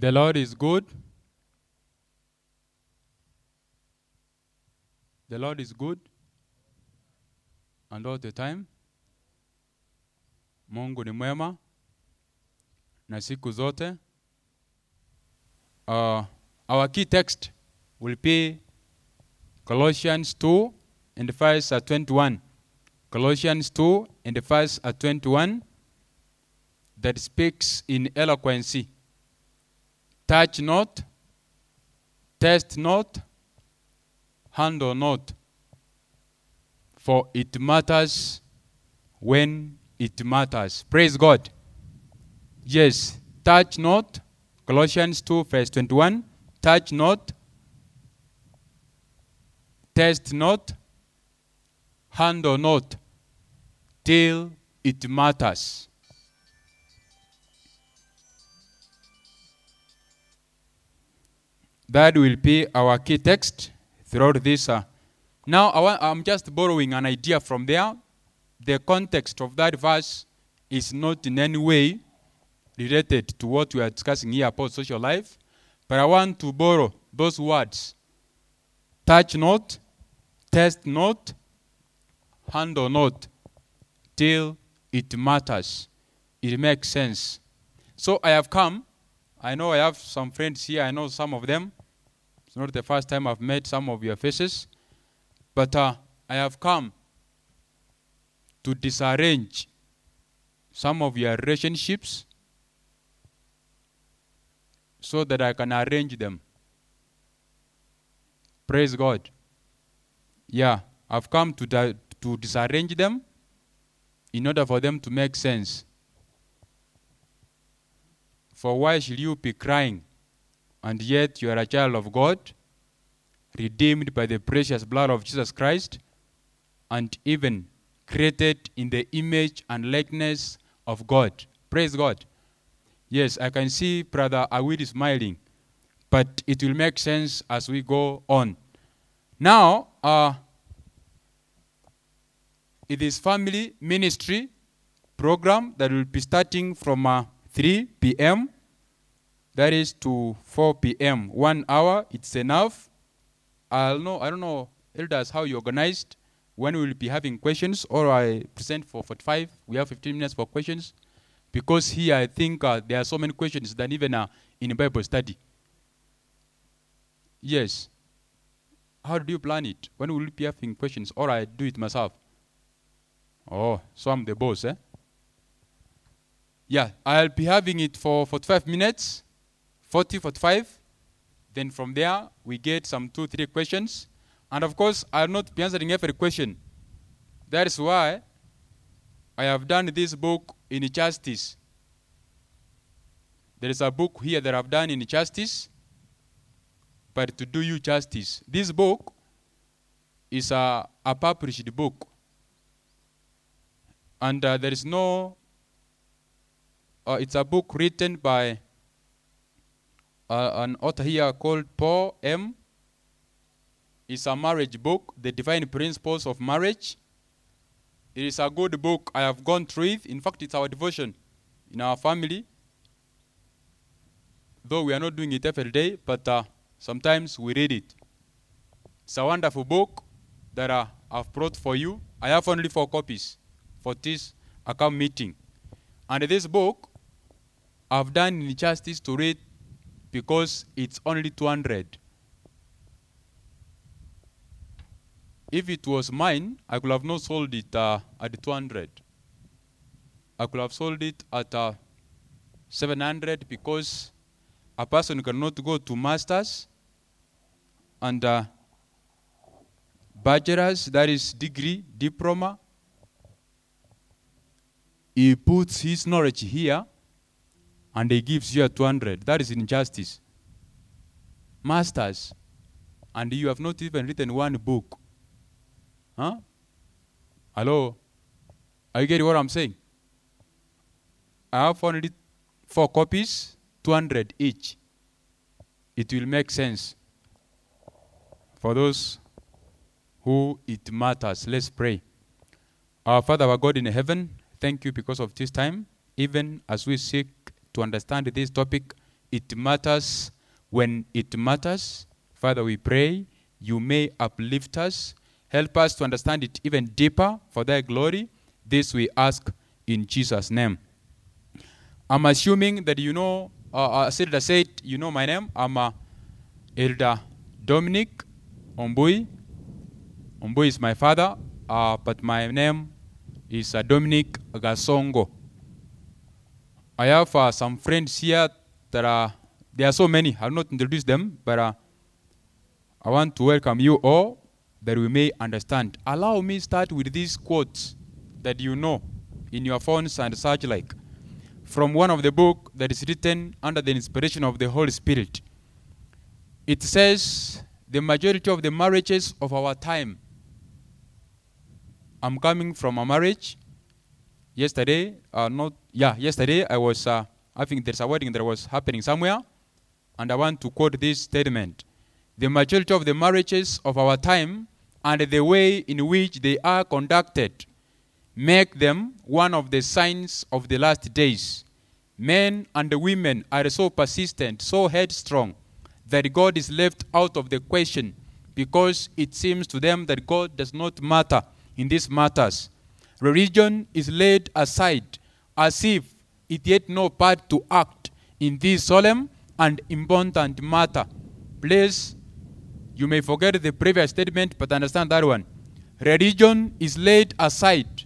The Lord is good. The Lord is good. And all the time. Mungu ni mwema na siku zote. Uh, our key text will be Colossians 2 and verse uh, 21. Colossians 2 and verse uh, 21 that speaks in eloquency. Touch not, test not, handle not, for it matters when it matters. Praise God. Yes, touch not, Colossians 2, verse 21. Touch not, test not, handle not, till it matters. That will be our key text throughout this. Uh, now, I I'm just borrowing an idea from there. The context of that verse is not in any way related to what we are discussing here about social life, but I want to borrow those words touch not, test not, handle not, till it matters. It makes sense. So I have come. I know I have some friends here. I know some of them. Not the first time I've met some of your faces. But uh, I have come to disarrange some of your relationships so that I can arrange them. Praise God. Yeah, I've come to, to disarrange them in order for them to make sense. For why should you be crying and yet you are a child of God, redeemed by the precious blood of Jesus Christ, and even created in the image and likeness of God? Praise God. Yes, I can see Brother Awid smiling, but it will make sense as we go on. Now, uh, it is family ministry program that will be starting from uh, 3 p.m. That is to 4 p.m. One hour, it's enough. I'll know. I don't know, elders, how you organized. When we will be having questions, or I present for 45. We have 15 minutes for questions, because here I think uh, there are so many questions than even uh, in Bible study. Yes. How do you plan it? When will you be having questions, or I do it myself? Oh, so I'm the boss, eh? Yeah, I'll be having it for 45 minutes, 40, 45. Then from there, we get some two, three questions. And of course, I'll not be answering every question. That is why I have done this book in justice. There is a book here that I've done in justice, but to do you justice. This book is a, a published book. And uh, there is no, uh, it's a book written by uh, an author here called Paul M. It's a marriage book, The Divine Principles of Marriage. It is a good book. I have gone through it. In fact, it's our devotion in our family. Though we are not doing it every day, but uh, sometimes we read it. It's a wonderful book that uh, I've brought for you. I have only four copies for this account meeting. And this book, I've done injustice to read because it's only 200. If it was mine, I could have not sold it uh, at 200. I could have sold it at uh, 700 because a person cannot go to masters and uh, bachelor's, that is degree, diploma. He puts his knowledge here and he gives you a 200. That is injustice. Masters, and you have not even written one book. Huh? Hello? Are you getting what I'm saying? I have only four copies, 200 each. It will make sense for those who it matters. Let's pray. Our Father, our God in heaven, thank you because of this time. Even as we seek to understand this topic, it matters when it matters. Father, we pray you may uplift us, help us to understand it even deeper for thy glory. This we ask in Jesus' name. I'm assuming that you know, uh, uh, Elder said, you know my name. I'm uh, Elder Dominic Ombui. Ombui is my father, uh, but my name is uh, Dominic Gasongo. I have uh, some friends here that are, there are so many, I'll not introduce them, but uh, I want to welcome you all that we may understand. Allow me start with these quotes that you know in your phones and such like from one of the book that is written under the inspiration of the Holy Spirit. It says the majority of the marriages of our time. I'm coming from a marriage. Yesterday, uh, not yeah, yesterday I was. Uh, I think there's a wedding that was happening somewhere, and I want to quote this statement: the majority of the marriages of our time and the way in which they are conducted make them one of the signs of the last days. Men and women are so persistent, so headstrong, that God is left out of the question because it seems to them that God does not matter in these matters. Religion is laid aside as if it had no part to act in this solemn and important matter. Please, you may forget the previous statement, but understand that one. Religion is laid aside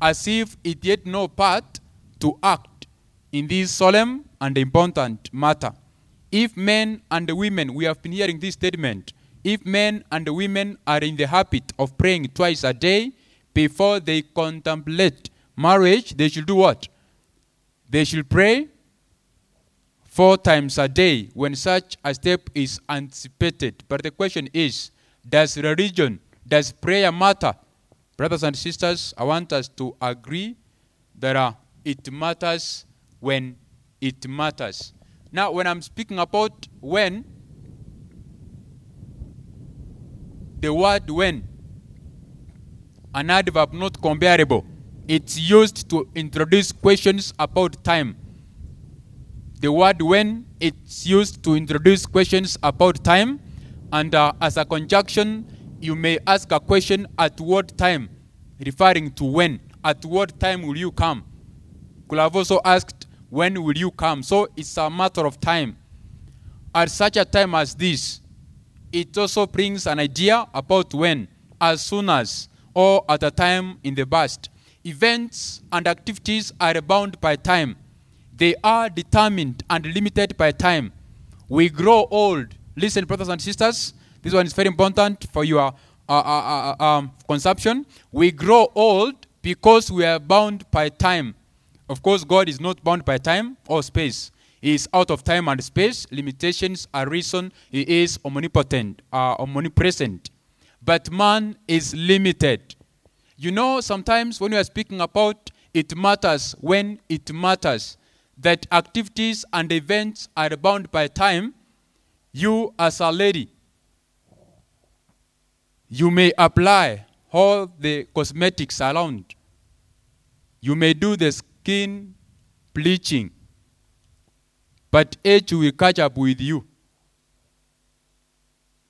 as if it had no part to act in this solemn and important matter. If men and women, we have been hearing this statement, if men and women are in the habit of praying twice a day before they contemplate marriage, they should do what? They should pray four times a day when such a step is anticipated. But the question is does religion, does prayer matter? Brothers and sisters, I want us to agree that uh, it matters when it matters. Now, when I'm speaking about when, the word when, an adverb not comparable, it's used to introduce questions about time. The word when, it's used to introduce questions about time, and uh, as a conjunction, you may ask a question at what time, referring to when. At what time will you come? Could have also asked, when will you come? So it's a matter of time. At such a time as this, it also brings an idea about when, as soon as, or at a time in the past. Events and activities are bound by time. They are determined and limited by time. We grow old. Listen, brothers and sisters, this one is very important for your uh, uh, uh, um, consumption. We grow old because we are bound by time. Of course, God is not bound by time or space. He is out of time and space. Limitations are reason. He is omnipotent, uh, omnipresent. But man is limited. You know, sometimes when we are speaking about it matters when it matters, that activities and events are bound by time, you as a lady, you may apply all the cosmetics around. You may do the skin bleaching, but age will catch up with you.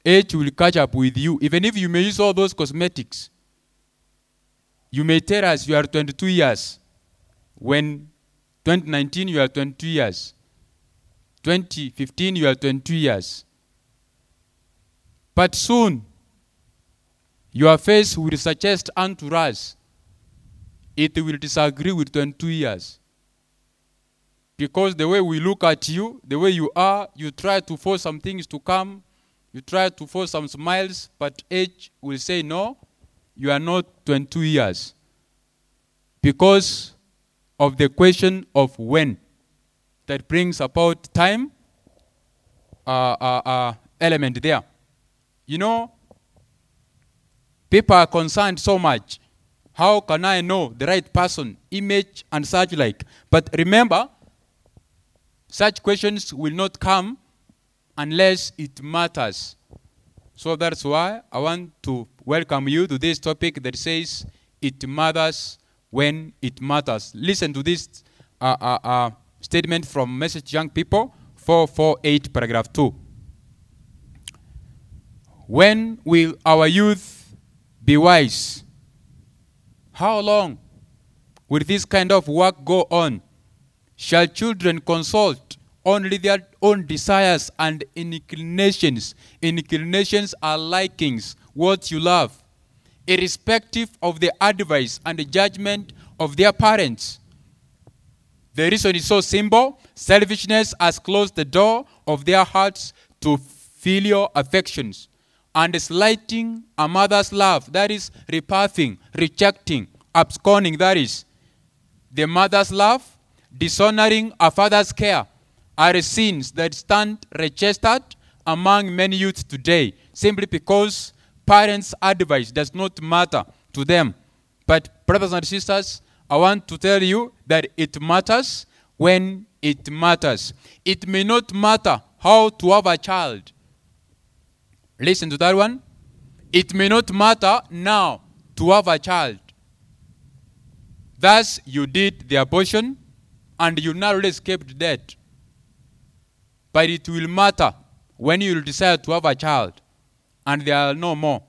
Age will catch up with you. Even if you may use all those cosmetics, you may tell us you are 22 years. When 2019 you are 22 years. 2015 you are 22 years. But soon, your face will suggest unto us it will disagree with 22 years. Because the way we look at you, the way you are, you try to force some things to come, you try to force some smiles, but age will say, no, you are not 22 years. Because of the question of when that brings about time uh, uh, uh, element there. You know, people are concerned so much. How can I know the right person, image, and such like? But remember, such questions will not come unless it matters. So that's why I want to welcome you to this topic that says it matters when it matters. Listen to this uh, uh, uh, statement from Message Young People 448, paragraph 2. When will our youth be wise? How long will this kind of work go on? Shall children consult only their own desires and inclinations? Inclinations are likings, what you love, irrespective of the advice and the judgment of their parents. The reason is so simple selfishness has closed the door of their hearts to filial affections and slighting a mother's love, that is, repathing, rejecting, absconding, that is, the mother's love, dishonoring a father's care, are sins that stand registered among many youth today, simply because parents' advice does not matter to them. But, brothers and sisters, I want to tell you that it matters when it matters. It may not matter how to have a child. Listen to that one. It may not matter now to have a child. Thus, you did the abortion and you narrowly escaped death. But it will matter when you will decide to have a child and there are no more.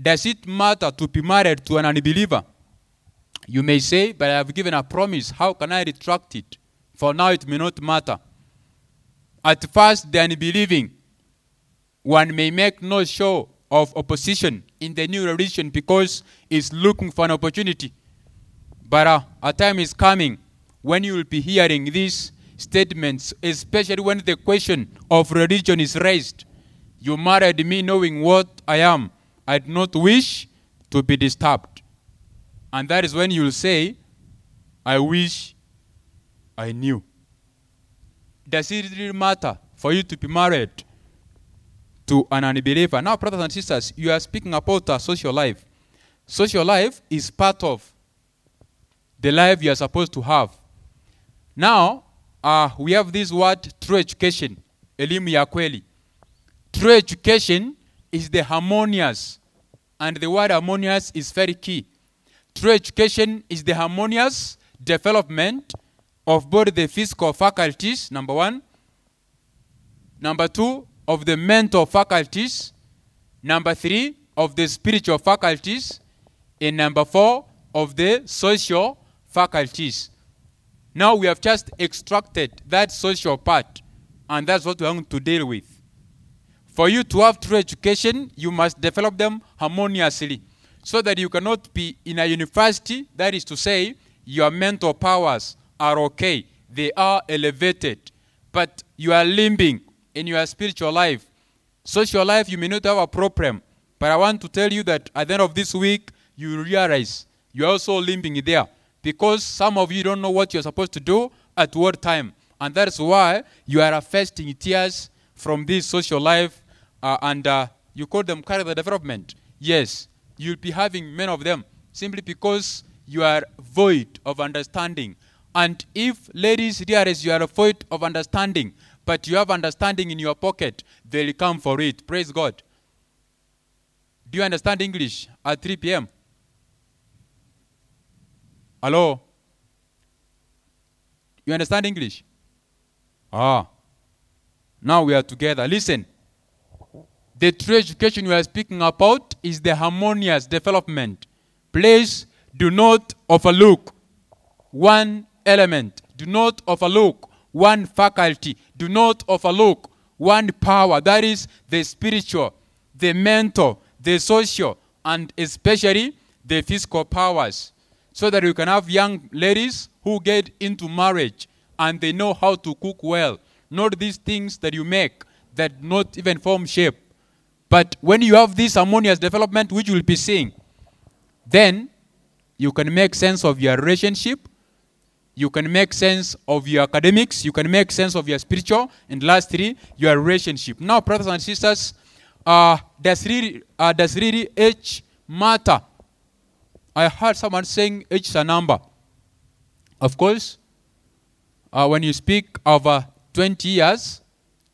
Does it matter to be married to an unbeliever? You may say, but I have given a promise. How can I retract it? For now, it may not matter. At first, the unbelieving one may make no show of opposition in the new religion because it's looking for an opportunity. But uh, a time is coming when you will be hearing these statements, especially when the question of religion is raised. You married me knowing what I am. I do not wish to be disturbed. And that is when you will say, I wish I knew. Does it really matter for you to be married to an unbeliever? Now, brothers and sisters, you are speaking about a social life. Social life is part of the life you are supposed to have. Now, uh, we have this word true education, elimu ya kweli. True education is the harmonious, and the word harmonious is very key. True education is the harmonious development of both the physical faculties, number one. Number two, of the mental faculties. Number three, of the spiritual faculties. And number four, of the social faculties. Now we have just extracted that social part, and that's what we are going to deal with. For you to have true education, you must develop them harmoniously so that you cannot be in a university, that is to say, your mental powers are okay, they are elevated, but you are limping in your spiritual life. Social life, you may not have a problem, but I want to tell you that at the end of this week, you realize you're also limping there because some of you don't know what you're supposed to do at what time. And that's why you are fasting tears from this social life uh, and uh, you call them character development. Yes, you'll be having many of them simply because you are void of understanding. And if ladies realize you are void of understanding, but you have understanding in your pocket, they'll come for it. Praise God. Do you understand English at 3 p.m.? Hello? You understand English? Ah. Now we are together. Listen. The true education we are speaking about is the harmonious development. Please do not overlook one element. Do not overlook one faculty. Do not overlook one power. That is the spiritual, the mental, the social, and especially the physical powers. So that you can have young ladies who get into marriage and they know how to cook well. Not these things that you make that not even form shape. But when you have this harmonious development, which you'll be seeing, then you can make sense of your relationship, you can make sense of your academics, you can make sense of your spiritual, and lastly, your relationship. Now, brothers and sisters, uh, does really uh, does really age matter? I heard someone saying age is a number. Of course, uh, when you speak of uh, 20 years,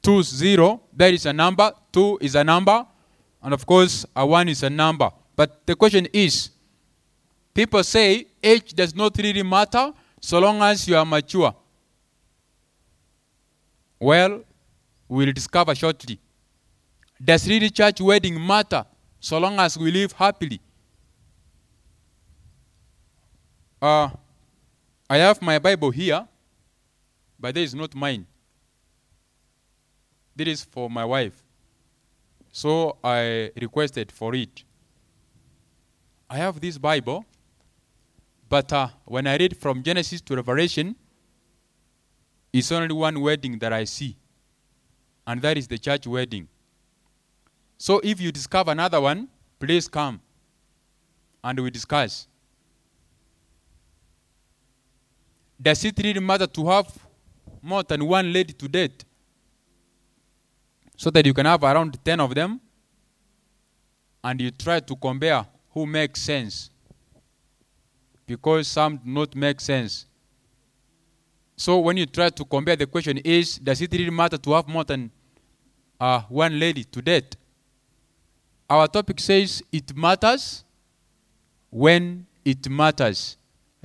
2 0, that is a number, 2 is a number, and of course, a 1 is a number. But the question is people say age does not really matter so long as you are mature. Well, we'll discover shortly. Does really church wedding matter so long as we live happily? Uh, I have my Bible here, but this is not mine. This is for my wife. So I requested for it. I have this Bible, but uh, when I read from Genesis to Revelation, it's only one wedding that I see, and that is the church wedding. So if you discover another one, please come and we discuss. Does it really matter to have more than one lady to date? So that you can have around 10 of them and you try to compare who makes sense. Because some do not make sense. So when you try to compare, the question is Does it really matter to have more than uh, one lady to date? Our topic says it matters when it matters.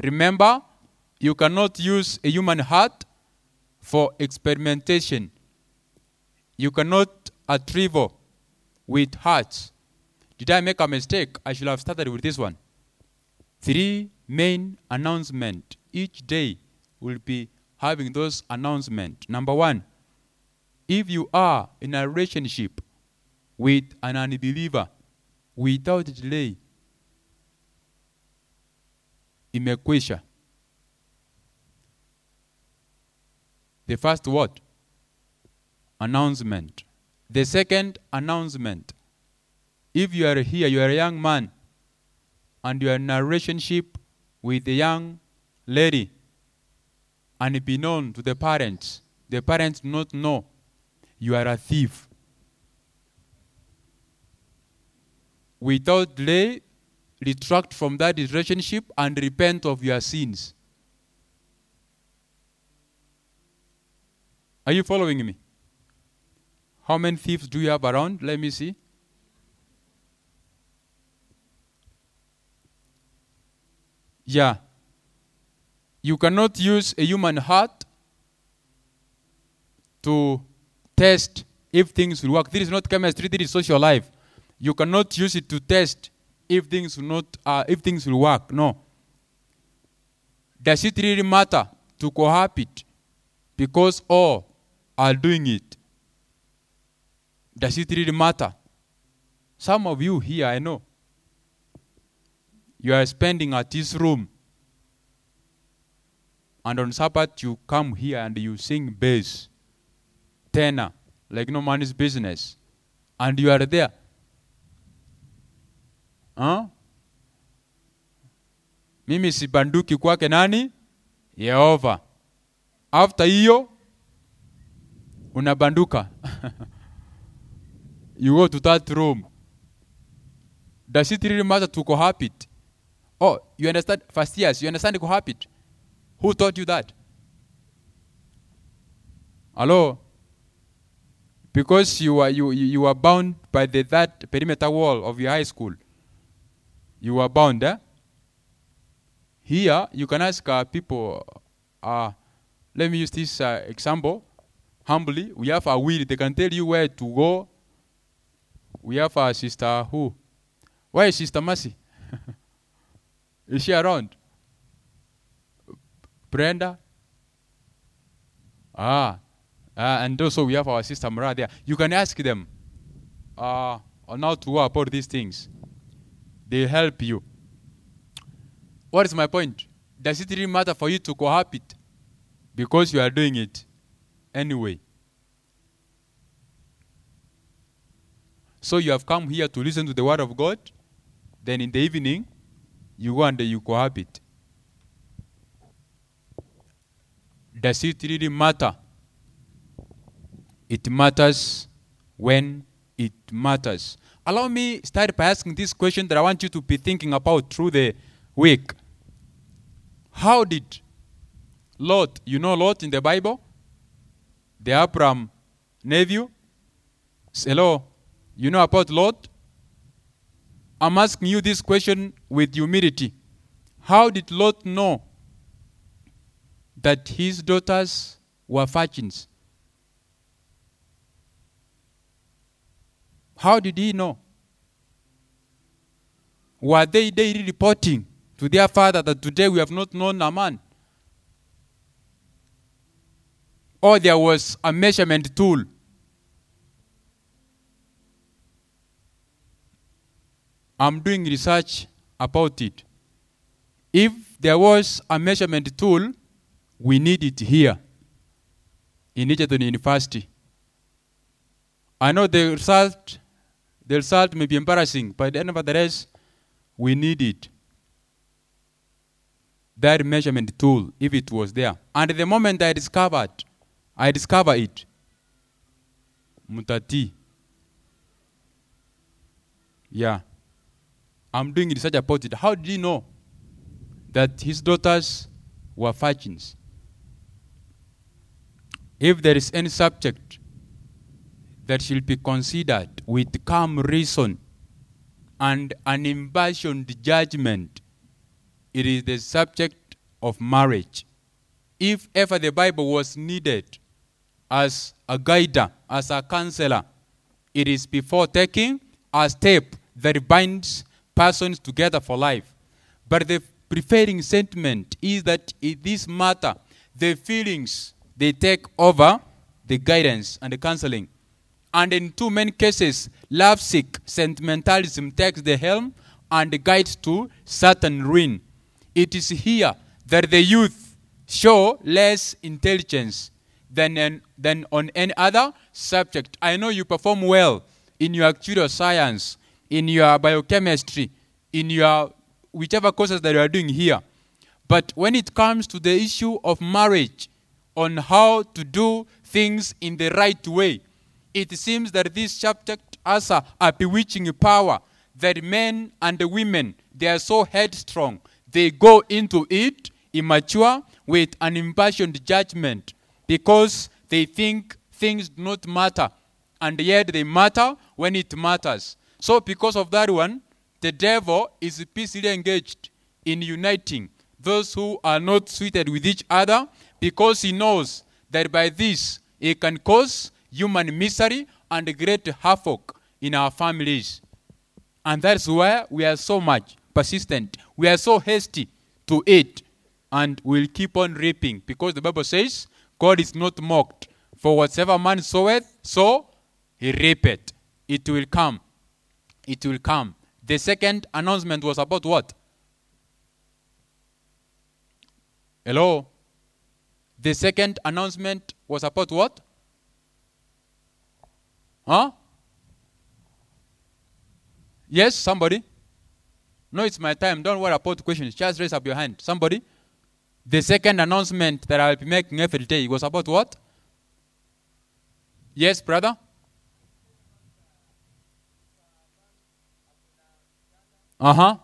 Remember, you cannot use a human heart for experimentation. You cannot retrieval with hearts. Did I make a mistake? I should have started with this one. Three main announcement each day will be having those announcements. Number one, if you are in a relationship with an unbeliever without delay, imekwisha. The first word, announcement. The second announcement. If you are here, you are a young man, and you are in a relationship with a young lady, and be known to the parents, the parents do not know you are a thief. Without delay, retract from that relationship and repent of your sins. Are you following me? How many thieves do you have around? Let me see. Yeah. You cannot use a human heart to test if things will work. This is not chemistry, this is social life. You cannot use it to test if things will not uh, if things will work. No. Does it really matter to cohabit because all are doing it? Does it really matter? Some of you here, I know, you are spending at this room, and on Sabbath you come here and you sing bass, tenor, like no man's business, and you are there. Huh? Mimi sibanduki kwake nani? Yehova. After hiyo unabanduka. you go to that room. Does it really matter to cohabit? Oh, you understand? First years, you understand cohabit? Who taught you that? Hello? Because you are you you are bound by the that perimeter wall of your high school. You are bound, eh? Here, you can ask uh, people. Uh, let me use this uh, example. Humbly, we have a will. They can tell you where to go. We have a sister who. Where is Sister Mercy? is she around? Brenda? Ah. Uh, and also we have our sister Mara there. You can ask them uh, on how to go about these things. They help you. What is my point? Does it really matter for you to cohabit? Because you are doing it anyway. So you have come here to listen to the word of God. Then in the evening, you go and you cohabit. Does it really matter? It matters when it matters. Allow me start by asking this question that I want you to be thinking about through the week. How did Lot, you know Lot in the Bible? the Abram nephew, hello, you know about Lot? I'm asking you this question with humility. How did Lot know that his daughters were virgins? How did he know? Were they daily reporting to their father that today we have not known a man? Or there was a measurement tool. I'm doing research about it. If there was a measurement tool, we need it here in Egerton University. I know the result, the result may be embarrassing, but nevertheless, we need it. That measurement tool, if it was there. And the moment I discovered, I discovered it. Mutati. Yeah. I'm doing research about it. How did he know that his daughters were virgins? If there is any subject that should be considered with calm reason and an impassioned judgment, it is the subject of marriage. If ever the Bible was needed as a guider, as a counselor, it is before taking a step that binds persons together for life. But the prevailing sentiment is that in this matter, the feelings they take over the guidance and the counseling. And in too many cases, lovesick sentimentalism takes the helm and guides to certain ruin. It is here that the youth show less intelligence than, an, than on any other subject. I know you perform well in your actuarial science, in your biochemistry, in your whichever courses that you are doing here. But when it comes to the issue of marriage, on how to do things in the right way, it seems that this chapter has a, a bewitching power that men and women they are so headstrong they go into it immature with an impassioned judgment because they think things do not matter and yet they matter when it matters so because of that one the devil is peacefully engaged in uniting those who are not suited with each other because he knows that by this he can cause human misery and great havoc in our families. And that's why we are so much persistent. We are so hasty to eat and we'll keep on reaping because the Bible says God is not mocked. For whatsoever man soweth, so he reapeth. It will come. It will come. The second announcement was about what? Hello? The second announcement was about what? Huh? Yes, somebody? No, it's my time. Don't worry about questions. Just raise up your hand. Somebody? The second announcement that I'll be making every day was about what? Yes, brother? Uh huh.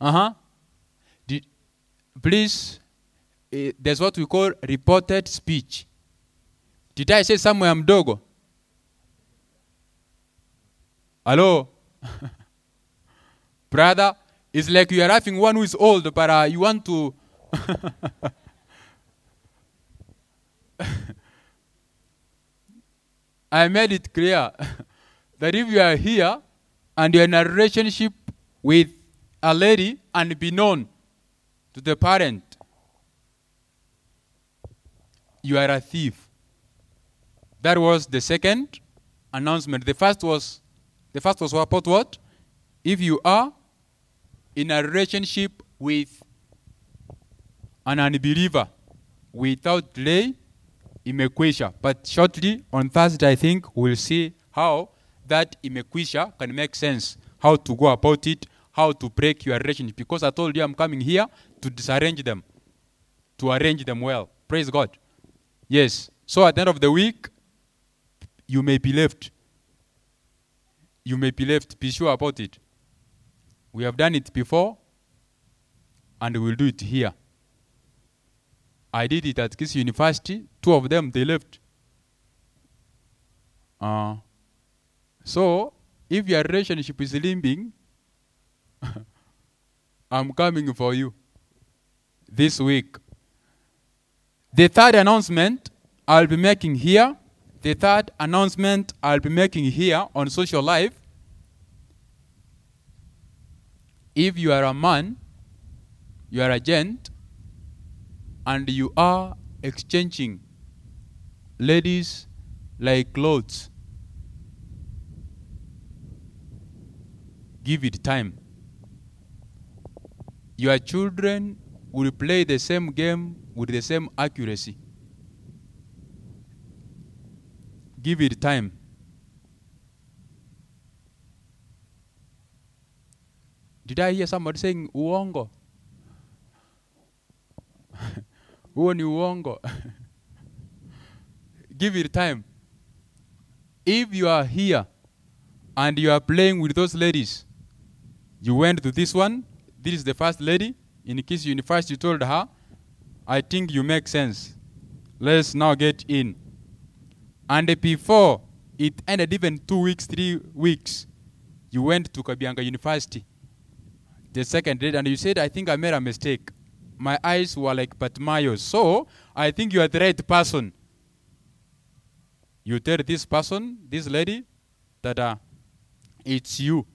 Uh huh. Please, eh, there's what we call reported speech. Did I say somewhere mdogo? Hello? Brother, it's like you are having one who is old, but uh, you want to. I made it clear that if you are here and you're in a relationship with a lady and be known to the parent, you are a thief. That was the second announcement. The first was the first was about what? If you are in a relationship with an unbeliever without delay, imekwisha. But shortly on Thursday, I think we'll see how that imekwisha uh, can make sense. How to go about it, how to break your relationship. Because I told you I'm coming here to disarrange them, to arrange them well. Praise God. Yes. So at the end of the week, you may be left. You may be left. Be sure about it. We have done it before, and we'll do it here. I did it at Kisii University. Two of them they left. Uh, so if your relationship is limping, I'm coming for you this week. The third announcement I'll be making here The third announcement I'll be making here on social life if you are a man, you are a gent, and you are exchanging ladies like clothes, give it time. Your children will play the same game with the same accuracy. Give it time. Did I hear somebody saying uongo? Huo ni uongo. Give it time. If you are here and you are playing with those ladies, you went to this one, this is the first lady. In case University, you told her, I think you make sense. Let's now get in. And before it ended even two weeks, three weeks, you went to Kabianga University, the second date, and you said, I think I made a mistake. My eyes were like Bartimaeus. So I think you are the right person. You tell this person, this lady, that uh, it's you.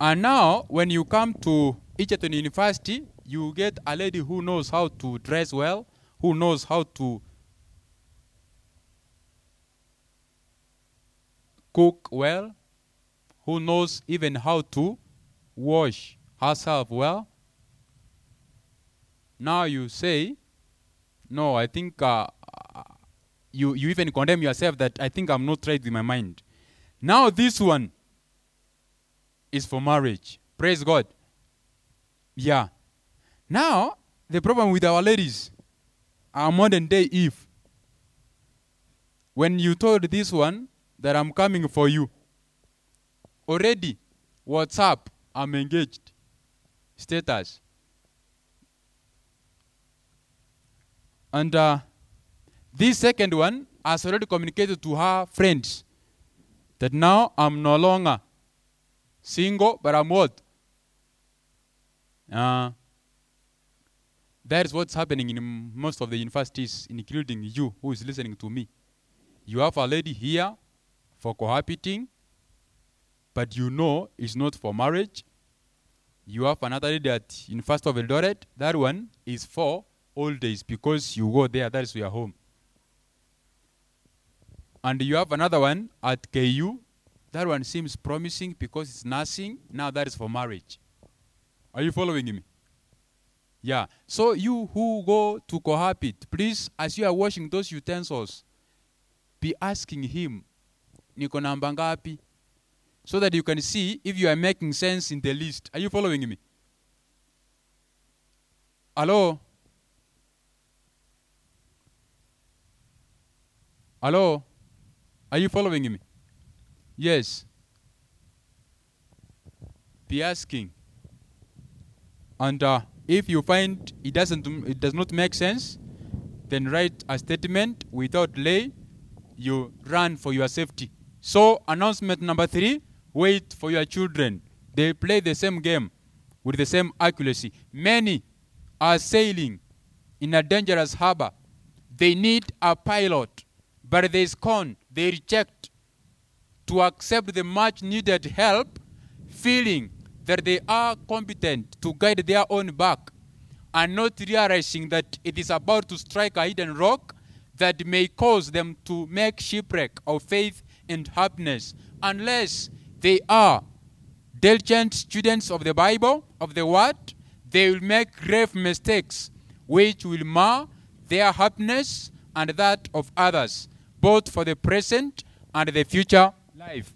And now, when you come to Egerton University, you get a lady who knows how to dress well, who knows how to cook well, who knows even how to wash herself well. Now you say, no, I think uh, you, you even condemn yourself that I think I'm not right with my mind. Now this one is for marriage. Praise God. Yeah. Now, the problem with our ladies, our modern day Eve, when you told this one that I'm coming for you, already, what's up? I'm engaged. Status. And uh, this second one has already communicated to her friends that now I'm no longer single, but I'm what? Uh, that is what's happening in most of the universities, including you who is listening to me. You have a lady here for cohabiting, but you know it's not for marriage. You have another lady at First of Eldoret. That one is for old days because you go there, that is your home. And you have another one at KU. That one seems promising because it's nursing. Now that is for marriage. Are you following me? Yeah. So you who go to cohabit, please, as you are washing those utensils, be asking him, niko namba ngapi? So that you can see if you are making sense in the list. Are you following me? Hello? Hello? Are you following me? Yes. Be asking. And uh, if you find it doesn't, it does not make sense, then write a statement without delay. You run for your safety. So announcement number three: wait for your children. They play the same game with the same accuracy. Many are sailing in a dangerous harbor. They need a pilot, but they scorn, they reject to accept the much needed help, feeling that they are competent to guide their own back, and not realizing that it is about to strike a hidden rock that may cause them to make shipwreck of faith and happiness, unless they are diligent students of the Bible, of the Word, they will make grave mistakes which will mar their happiness and that of others, both for the present and the future life.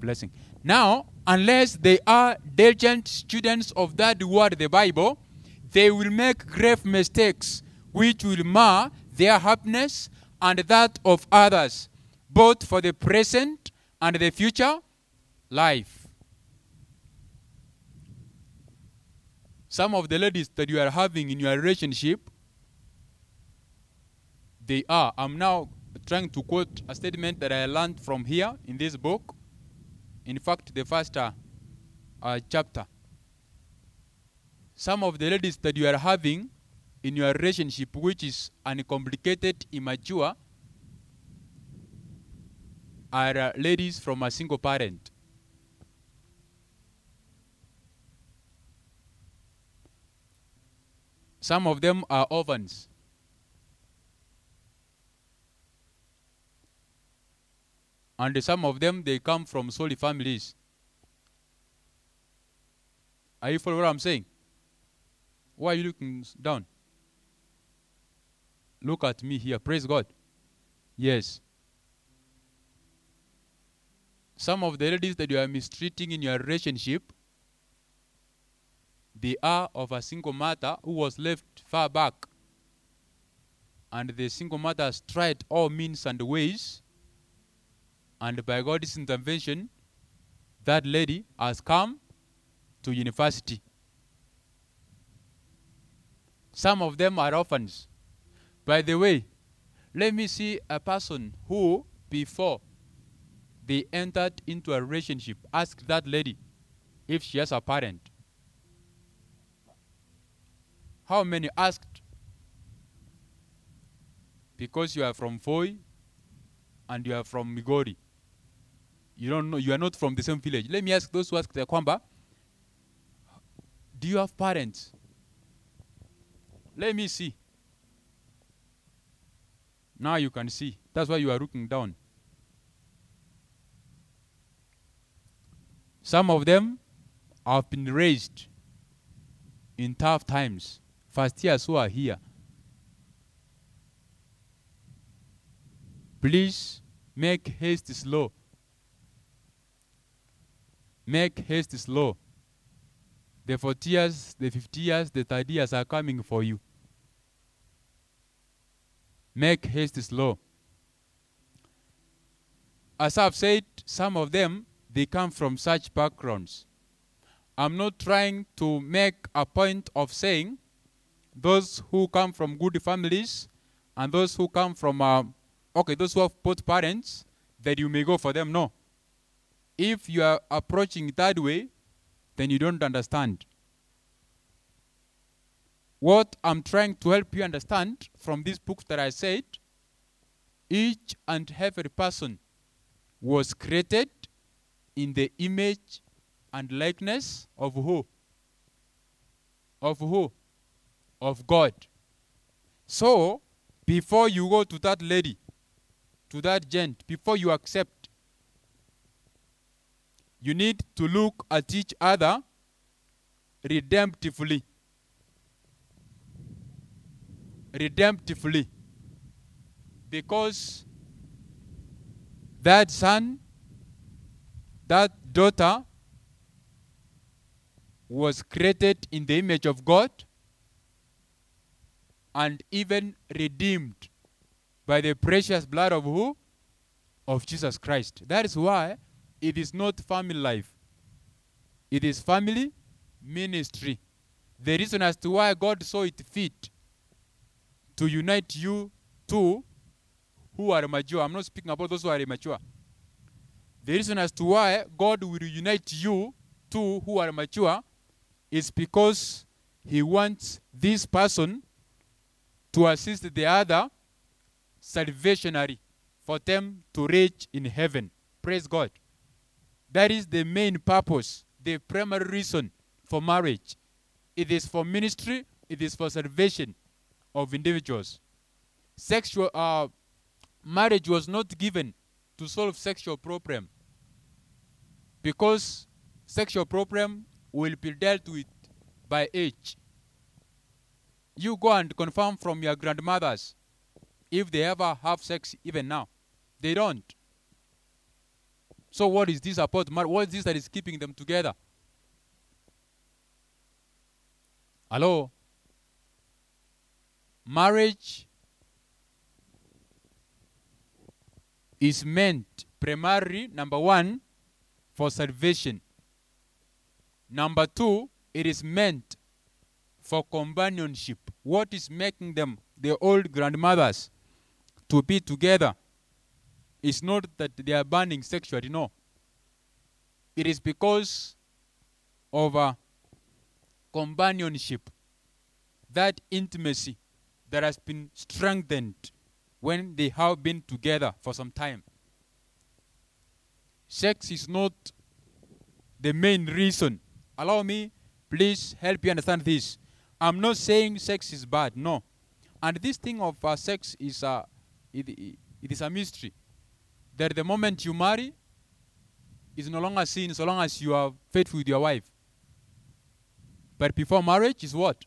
Blessing. Now, unless they are diligent students of that word, the Bible, they will make grave mistakes which will mar their happiness and that of others, both for the present and the future life. Some of the ladies that you are having in your relationship, they are. I'm now trying to quote a statement that I learned from here in this book. In fact, the first uh, uh, chapter. Some of the ladies that you are having in your relationship, which is uncomplicated, immature, are uh, ladies from a single parent. Some of them are orphans. And some of them, they come from solely families. Are you following what I'm saying? Why are you looking down? Look at me here. Praise God. Yes. Some of the ladies that you are mistreating in your relationship, they are of a single mother who was left far back. And the single mother has tried all means and ways. And by God's intervention, that lady has come to university. Some of them are orphans. By the way, let me see a person who, before they entered into a relationship, asked that lady if she has a parent. How many asked? Because you are from Foy and you are from Migori. You don't know, you are not from the same village. Let me ask those who ask the Kwamba, do you have parents? Let me see. Now you can see. That's why you are looking down. Some of them have been raised in tough times. First years who are here. Please make haste slow. Make haste slow. The 40 years, the 50 years, the 30 years are coming for you. Make haste slow. As I've said, some of them, they come from such backgrounds. I'm not trying to make a point of saying those who come from good families and those who come from, uh, okay, those who have both parents, that you may go for them. No. If you are approaching that way, then you don't understand. What I'm trying to help you understand from this book that I said, each and every person was created in the image and likeness of who? Of who? Of God. So, before you go to that lady, to that gent, before you accept, you need to look at each other redemptively. Redemptively. Because that son, that daughter was created in the image of God and even redeemed by the precious blood of who? Of Jesus Christ. That is why it is not family life. It is family ministry. The reason as to why God saw it fit to unite you two who are mature. I'm not speaking about those who are immature. The reason as to why God will unite you two who are mature is because He wants this person to assist the other salvationary for them to reach in heaven. Praise God. That is the main purpose, the primary reason for marriage. It is for ministry, it is for salvation of individuals. Sexual uh, marriage was not given to solve sexual problem because sexual problem will be dealt with by age. You go and confirm from your grandmothers if they ever have sex even now. They don't. So what is this about? What is this that is keeping them together? Hello? Marriage is meant primarily, number one, for salvation. Number two, it is meant for companionship. What is making them, the old grandmothers, to be together is not that they are burning sexually, no. it is because of a companionship, that intimacy that has been strengthened when they have been together for some time. Sex is not the main reason. Allow me, please help you understand this. I'm not saying sex is bad, no. And this thing of uh, sex is uh, it, it is a mystery. That the moment you marry, is no longer sin so long as you are faithful with your wife. But before marriage is what?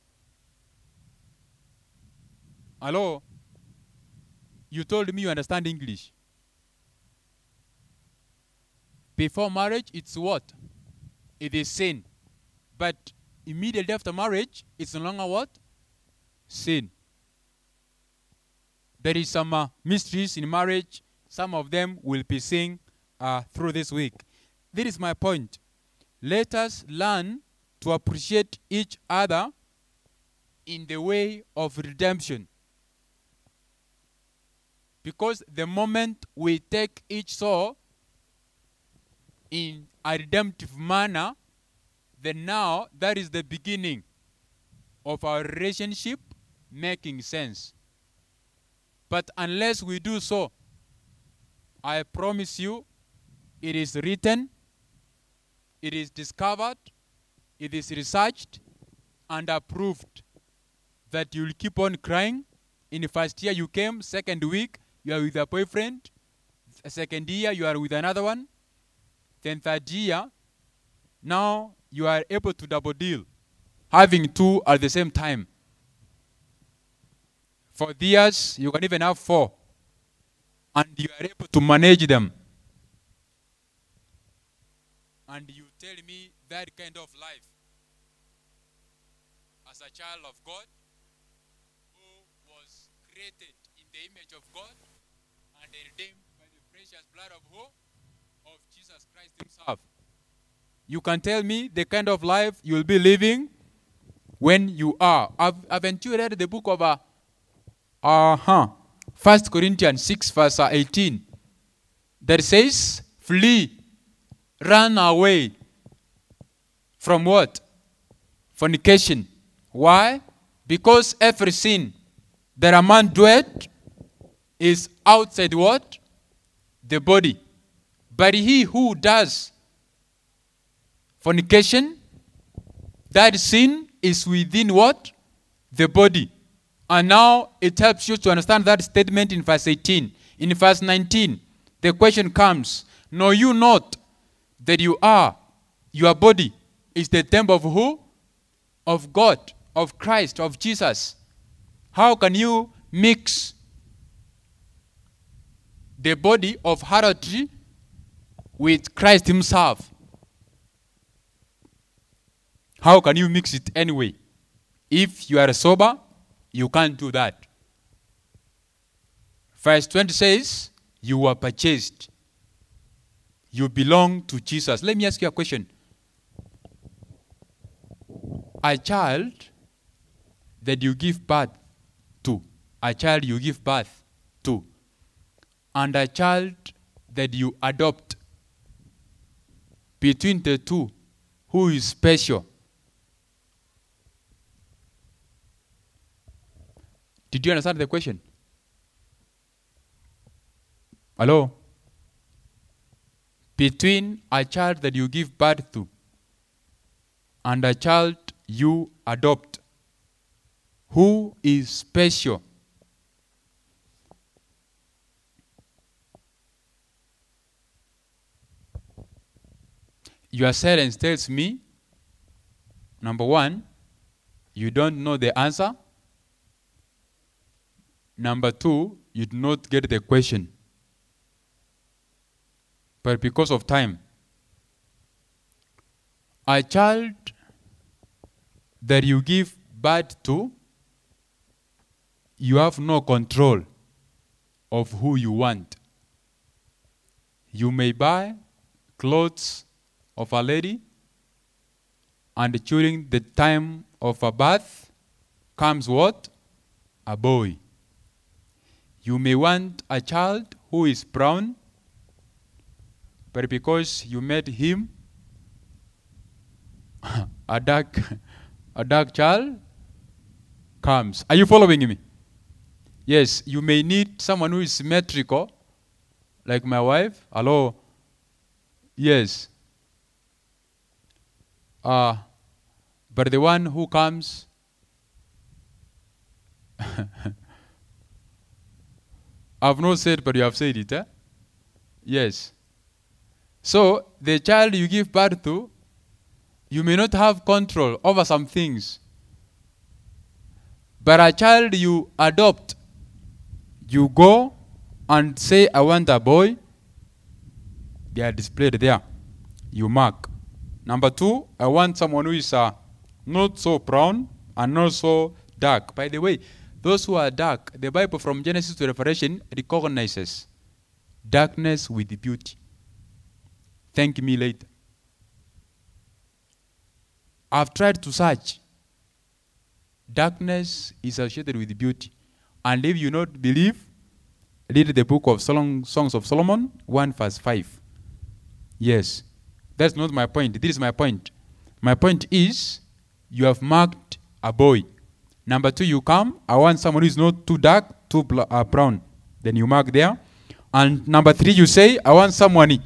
Hello? You told me you understand English. Before marriage, it's what? It is sin. But immediately after marriage, it's no longer what? Sin. There is some uh, mysteries in marriage. Some of them will be seen uh, through this week. This is my point. Let us learn to appreciate each other in the way of redemption. Because the moment we take each soul in a redemptive manner, then now that is the beginning of our relationship making sense. But unless we do so, I promise you, it is written, it is discovered, it is researched, and approved that you'll keep on crying. In the first year you came, second week you are with a boyfriend, second year you are with another one, then third year, now you are able to double deal, having two at the same time. For years, you can even have four, and you are able to manage them. And you tell me that kind of life as a child of God who was created in the image of God and redeemed by the precious blood of who? Of Jesus Christ Himself. You can tell me the kind of life you will be living when you are. Haven't you read the book of uh, uh-huh, 1 Corinthians 6, verse 18? That says, flee, run away from what? Fornication. Why? Because every sin that a man doeth is outside what? The body. But he who does fornication, that sin is within what? The body. And now it helps you to understand that statement in verse 18. In verse 19, the question comes Know you not that you are, your body is the temple of who? Of God, of Christ, of Jesus. How can you mix the body of harlotry with Christ Himself? How can you mix it anyway? If you are sober, you can't do that. Verse 20 says, You were purchased. You belong to Jesus. Let me ask you a question. A child that you give birth to, a child you give birth to, and a child that you adopt, between the two, who is special? Did you understand the question? Hello? Between a child that you give birth to and a child you adopt, who is special? Your silence tells me number one, you don't know the answer. Number two, you do not get the question. But because of time, a child that you give birth to, you have no control of who you want. You may buy clothes of a lady, and during the time of a birth comes what? A boy. You may want a child who is brown, but because you met him a dark, a dark child comes. Are you following me? Yes, you may need someone who is symmetrical, like my wife. Hello. Yes. Uh, but the one who comes I've not said, but you have said it. Eh? Yes. So, the child you give birth to, you may not have control over some things. But a child you adopt, you go and say, I want a boy, they are displayed there. You mark. Number two, I want someone who is uh, not so brown and not so dark. By the way, those who are dark, the Bible from Genesis to Revelation recognizes darkness with beauty. Thank me later. I've tried to search. Darkness is associated with beauty. And if you not believe, read the book of Solomon, Songs of Solomon, 1 verse 5. Yes. That's not my point. This is my point. My point is you have marked a boy. Number two, you come. I want someone who is not too dark, too bl- uh, brown. Then you mark there. And number three, you say, I want someone.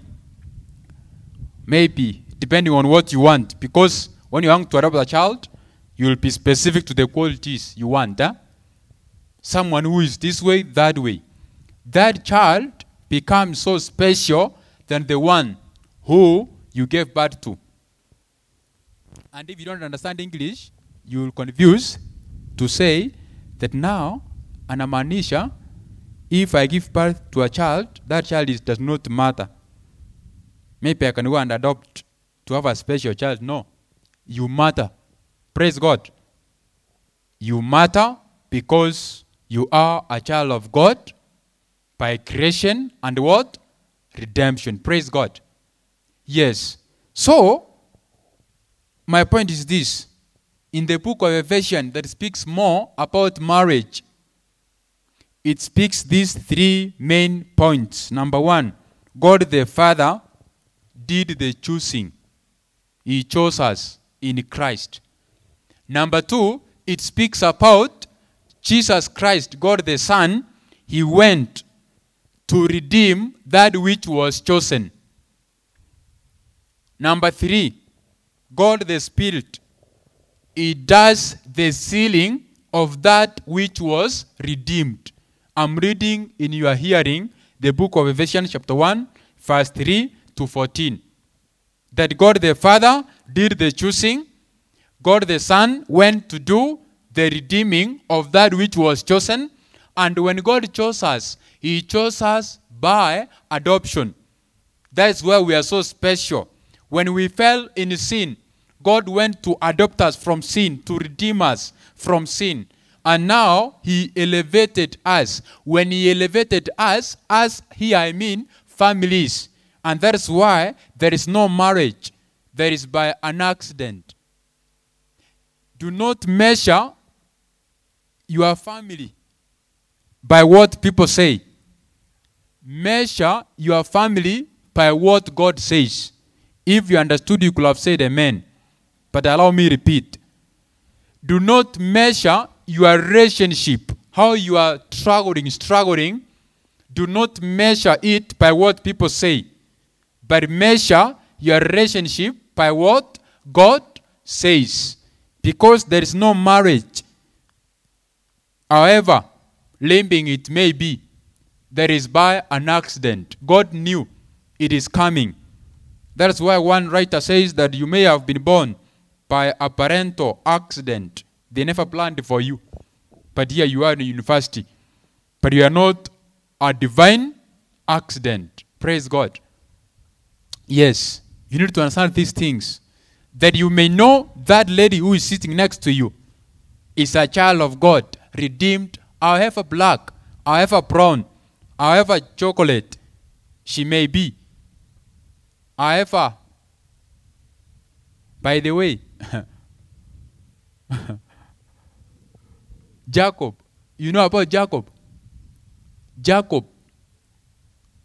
Maybe, depending on what you want. Because when you want to adopt a child, you will be specific to the qualities you want. Huh? Someone who is this way, that way. That child becomes so special than the one who you gave birth to. And if you don't understand English, you will confuse to say that now anamaanisha if I give birth to a child, that child is, does not matter. Maybe I can go and adopt to have a special child. No. You matter. Praise God. You matter because you are a child of God by creation and what? Redemption. Praise God. Yes. So, my point is this. In the book of Ephesians that speaks more about marriage, it speaks these three main points. Number one, God the Father did the choosing. He chose us in Christ. Number two, it speaks about Jesus Christ, God the Son. He went to redeem that which was chosen. Number three, God the Spirit. He does the sealing of that which was redeemed. I'm reading in your hearing the book of Ephesians, chapter 1, verse 3 to 14. That God the Father did the choosing, God the Son went to do the redeeming of that which was chosen, and when God chose us, He chose us by adoption. That's why we are so special. When we fell in sin, God went to adopt us from sin, to redeem us from sin. And now he elevated us. When he elevated us, as here I mean families. And that's why there is no marriage. There is by an accident. Do not measure your family by what people say. Measure your family by what God says. If you understood, you could have said amen. But allow me repeat. Do not measure your relationship, how you are struggling, struggling. Do not measure it by what people say, but measure your relationship by what God says. Because there is no marriage. However, limbing it may be, there is by an accident. God knew it is coming. That's why one writer says that you may have been born by a parental accident. They never planned for you. But here you are in university. But you are not a divine accident. Praise God. Yes, you need to understand these things. That you may know that lady who is sitting next to you is a child of God, redeemed, however black, however brown, however chocolate she may be. However, by the way, Jacob, you know about Jacob? Jacob,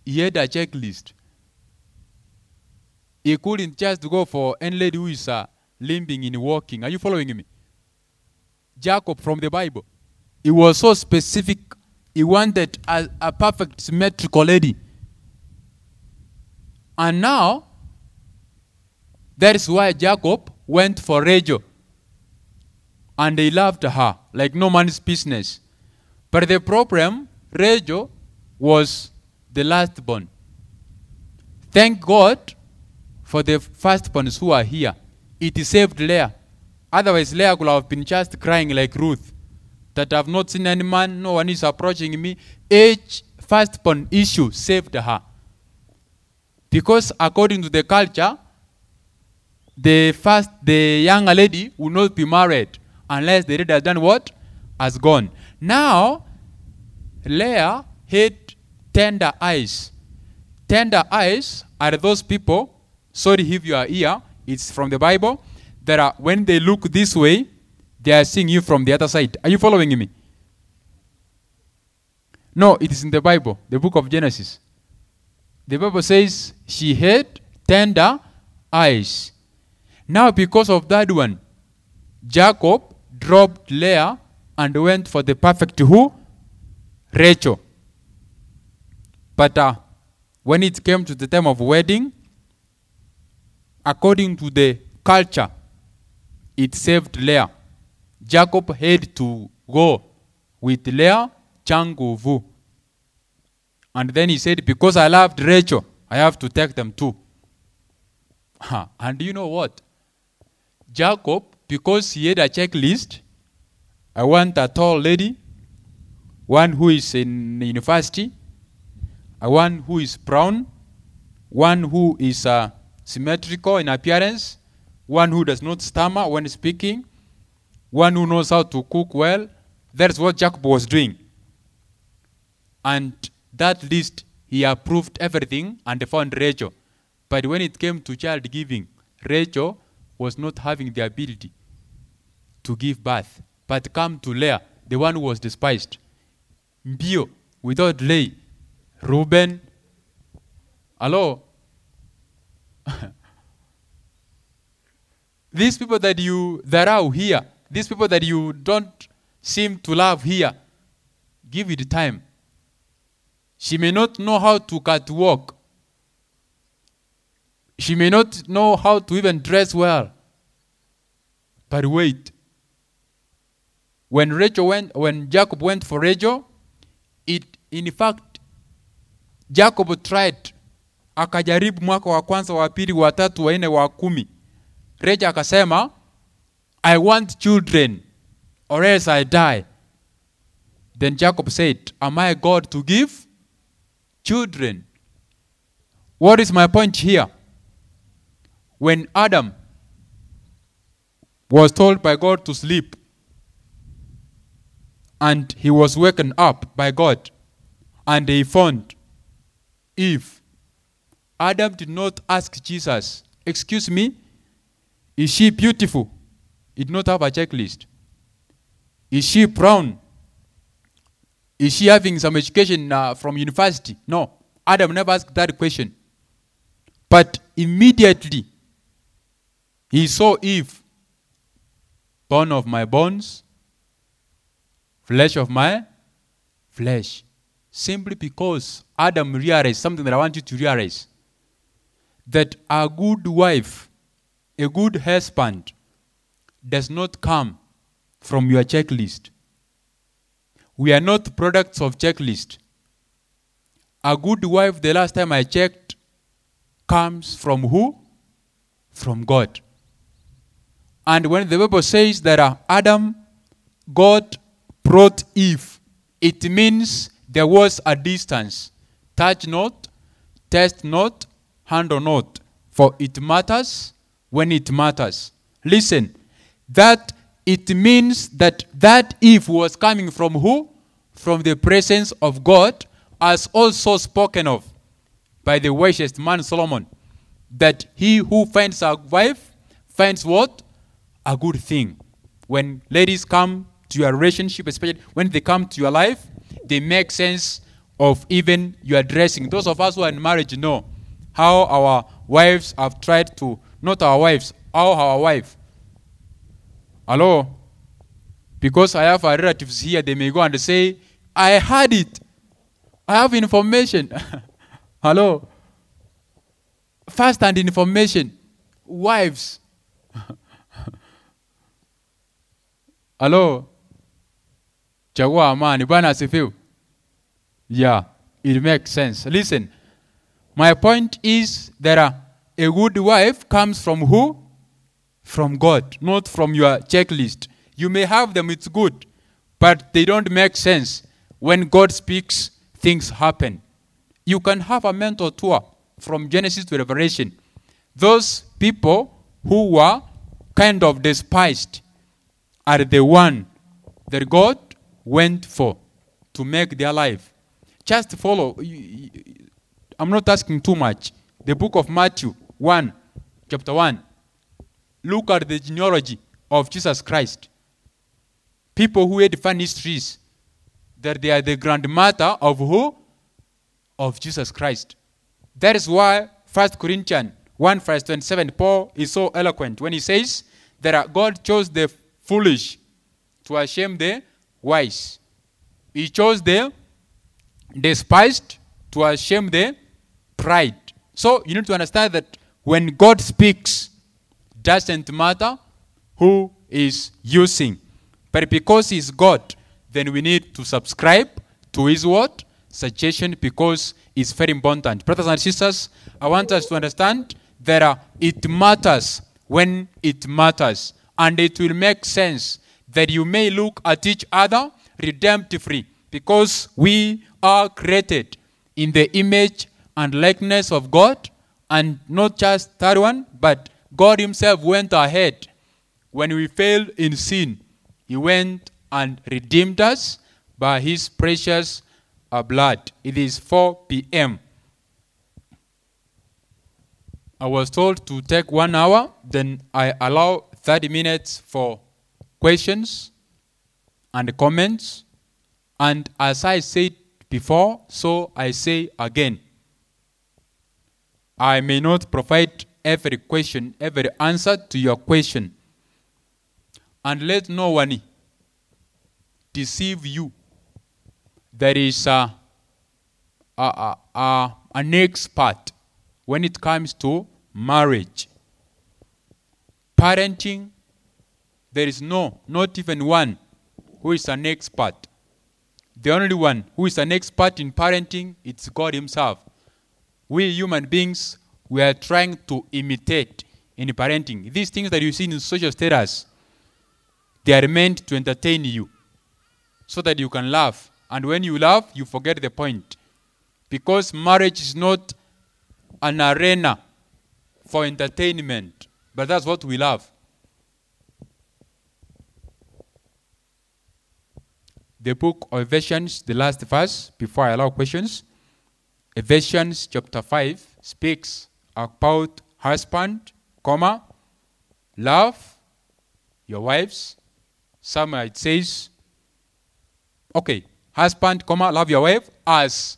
he had a checklist. He couldn't just go for any lady who is uh, limping in walking. Are you following me? Jacob from the Bible. He was so specific. He wanted a, a perfect symmetrical lady. And now, that is why Jacob went for Rachel. And he loved her like no man's business. But the problem, Rachel was the last born. Thank God for the firstborns who are here. It saved Leah. Otherwise, Leah could have been just crying like Ruth. That I've not seen any man, no one is approaching me. Each firstborn issue saved her. Because according to the culture, the first the young lady will not be married unless the lady has done what? Has gone. Now, Leah had tender eyes. Tender eyes are those people, sorry if you are here, it's from the Bible, that are, when they look this way, they are seeing you from the other side. Are you following me? No, it is in the Bible, the book of Genesis. The Bible says she had tender eyes. Now, because of that one, Jacob dropped Leah and went for the perfect who? Rachel. But uh, when it came to the time of wedding, according to the culture, it saved Leah. Jacob had to go with Leah, Changuvu. And then he said, Because I loved Rachel, I have to take them too. And you know what? Jacob, because he had a checklist, I want a tall lady, one who is in university, one who is brown, one who is uh, symmetrical in appearance, one who does not stammer when speaking, one who knows how to cook well. That's what Jacob was doing. And that list, he approved everything and found Rachel. But when it came to child giving, Rachel was not having the ability to give birth. But come to Leah, the one who was despised. Mbio, without delay, Reuben. Hello? these people that you that are here, these people that you don't seem to love here, give it time. She may not know how to cut walk. She may not know how to even dress well. But wait. When Rachel went, when Jacob went for Rachel, it in fact Jacob tried akajaribu mwaka wa kwanza wa pili wa tatu wa nne wa kumi Rachel akasema I want children or else I die then Jacob said am I God to give children what is my point here when Adam was told by God to sleep and he was woken up by God and he found Eve. Adam did not ask Jesus, Excuse me, is she beautiful? He did not have a checklist. Is she brown? Is she having some education uh, from university? No. Adam never asked that question. But immediately, he saw Eve, bone of my bones, flesh of my flesh. Simply because Adam realized something that I want you to realize that a good wife, a good husband, does not come from your checklist. We are not products of checklist. A good wife, the last time I checked, comes from who? From God. And when the Bible says that uh, Adam, God brought Eve, it means there was a distance. Touch not, test not, handle not, for it matters when it matters. Listen, that it means that that Eve was coming from who? From the presence of God, as also spoken of by the wisest man Solomon, that he who finds a wife finds what? A good thing. When ladies come to your relationship, especially when they come to your life, they make sense of even your dressing. Those of us who are in marriage know how our wives have tried to, not our wives, how our wife Hello? Because I have relatives here, they may go and say, I had it. I have information. Hello? First hand information. Wives. Hello? Chagua amani. Bwana. Yeah, it makes sense. Listen, my point is that uh, a good wife comes from who? From God, not from your checklist. You may have them, it's good, but they don't make sense. When God speaks, things happen. You can have a mental tour from Genesis to Revelation. Those people who were kind of despised are the one that God went for to make their life. Just follow. I'm not asking too much. The book of Matthew 1, chapter 1. Look at the genealogy of Jesus Christ. People who had funny histories that they are the grandmother of who? Of Jesus Christ. That is why 1 Corinthians 1 verse 27, Paul is so eloquent when he says that God chose the foolish to shame the wise. He chose the despised to shame the pride. So you need to understand that when God speaks, doesn't matter who is using. But because he's God, then we need to subscribe to his word, suggestion, because it's very important. Brothers and sisters, I want us to understand that it matters when it matters. And it will make sense that you may look at each other redemptively because we are created in the image and likeness of God. And not just that one, but God Himself went ahead. When we failed in sin, He went and redeemed us by His precious uh, blood. It is 4 p.m. I was told to take one hour, then I allow 30 minutes for questions and comments. And as I said before, so I say again. I may not provide every question, every answer to your question. And let no one deceive you. There is a, a, a, a, an expert when it comes to marriage. Parenting, there is no, not even one who is an expert. The only one who is an expert in parenting, it's God Himself. We human beings, we are trying to imitate in parenting. These things that you see in social status, they are meant to entertain you so that you can laugh. And when you laugh, you forget the point. Because marriage is not an arena for entertainment, but that's what we love. The book of Ephesians, the last verse, before I allow questions. Ephesians chapter 5 speaks about husband, comma, love your wives. Somewhere it says, okay, husband, comma, love your wife as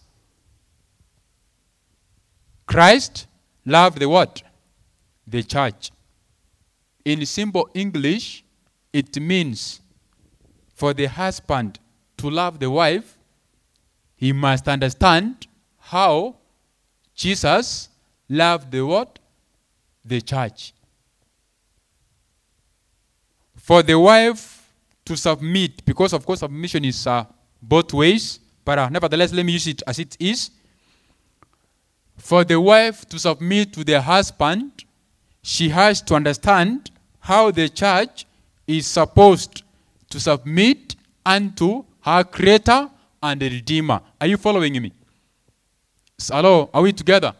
Christ loved the what? The church. In simple English, it means for the husband to love the wife, he must understand how Jesus loved the what? The church. For the wife to submit, because of course submission is uh, both ways, but uh, nevertheless, let me use it as it is. For the wife to submit to the husband, she has to understand how the church is supposed to submit unto her creator and redeemer. Are you following me? Hello, are we together?